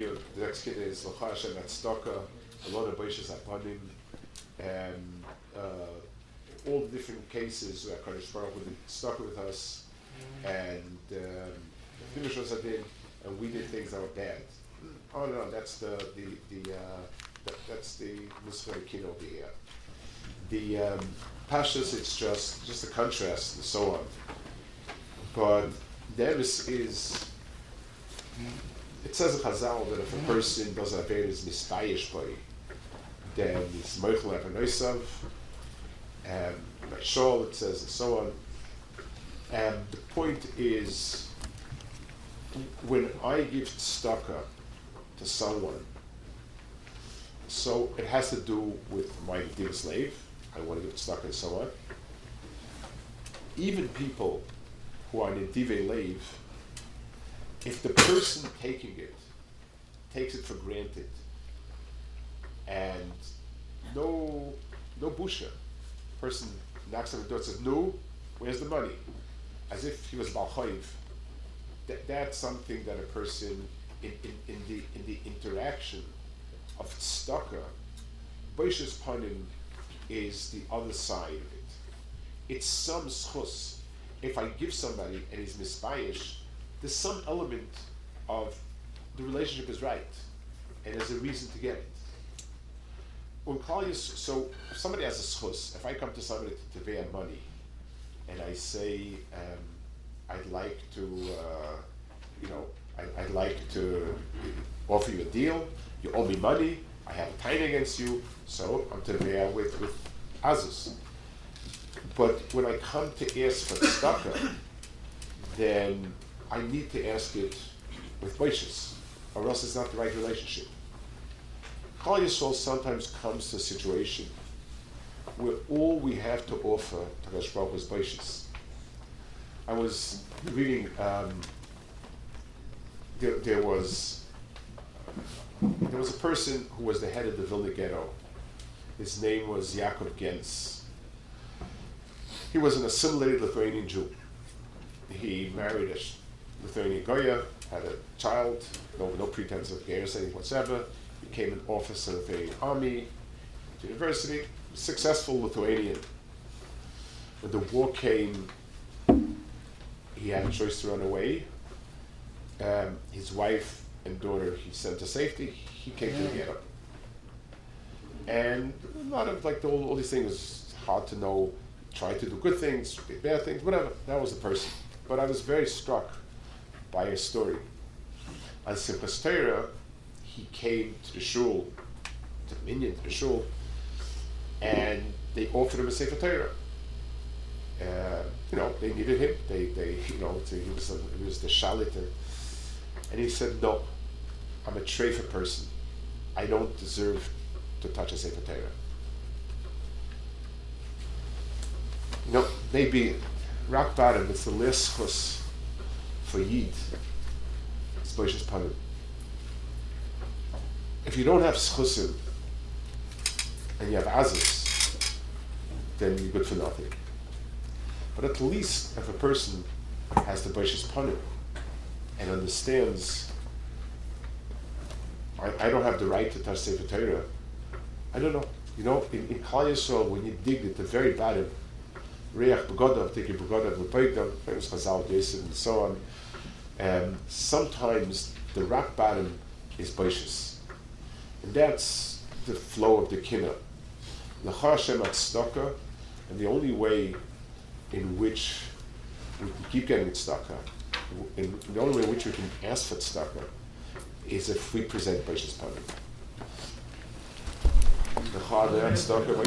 The next kid is Lacha Hashem Tzedakah, a lot of Baishas Apanim, and uh, all the different cases where Kadosh Baruch Hu stuck with us, and um, finished us did, and we did things that were bad. Oh no, that's the the the uh, that, that's the Muslim kid over here. The um, Pashas, it's just just a contrast and so on. But there is is it says in Chazal that if a person does a very mispayish by, then he's moichel avanoisav, and um, by Shaul it says and so on. And the point is, when I give tzedakah to someone, so it has to do with my dear slave. I want to give tzedakah and so on. Even people who are in dive lave, if the person taking it takes it for granted and no no busha, person knocks on the door and says, No, where's the money? As if he was Balchayv. That, that's something that a person in, in, in the in the interaction of tzedakah, Boish's panim is the other side of it. It's some zechus. If I give somebody and he's misbayish, there's some element of the relationship is right, and there's a reason to get it. When Claudius, so if somebody has a zechus, if I come to somebody to, pay money, and I say, um, I'd like to, uh, you know, I, would like to offer you a deal. You owe me money. I have a time against you, so I'm bear with with Azus. But when I come to ask for tzedakah, then I need to ask it with Boishas, or else it's not the right relationship. Klal Yisrael sometimes comes to a situation where all we have to offer to Rosh Baruch is Boishas. I was reading, um, there, there, was there was a person who was the head of the Vilna ghetto. His name was Yaakov Gens. He was an assimilated Lithuanian Jew. He married a Lithuanian Goya, had a child, no, no pretense of anything whatsoever, became an officer of the army, university, successful Lithuanian. When the war came, he had a choice to run away. Um, his wife and daughter he sent to safety. He came to the ghetto. And a lot of like the, all, all these things, hard to know. Tried to do good things, bad things, whatever. That was the person. But I was very struck by a story. As Simchas Torah, he came to the shul, to the minyan, to the shul, and they offered him a Sefer Torah. Uh, you know, they needed him. They, they, you know, to, he was, a, he was the shalit, and, he said, "No, I'm a treifa person. I don't deserve to touch a Sefer Torah." You know, maybe rock bottom. It's the list for Yid, Spoish's Panim. If you don't have Zechusim and you have Azus, then you're good for nothing. But at least if a person has the Boish's Panim and understands, I, I, don't have the right to touch Sefer Torah, I don't know. You know, in, in Klal Yisrael, when you dig at the very bottom, Reach Begodav, Tiki Begodav, Lepoikdav, famous Chazal, Jason, and so on. And sometimes the rock bottom is Boishis. And that's the flow of the Kina. L'cha Hashem tzedakah, and the only way in which we can keep getting tzedakah, and the only way in which we can ask for tzedakah, is if we present Boishis Panim. L'cha tzedakah,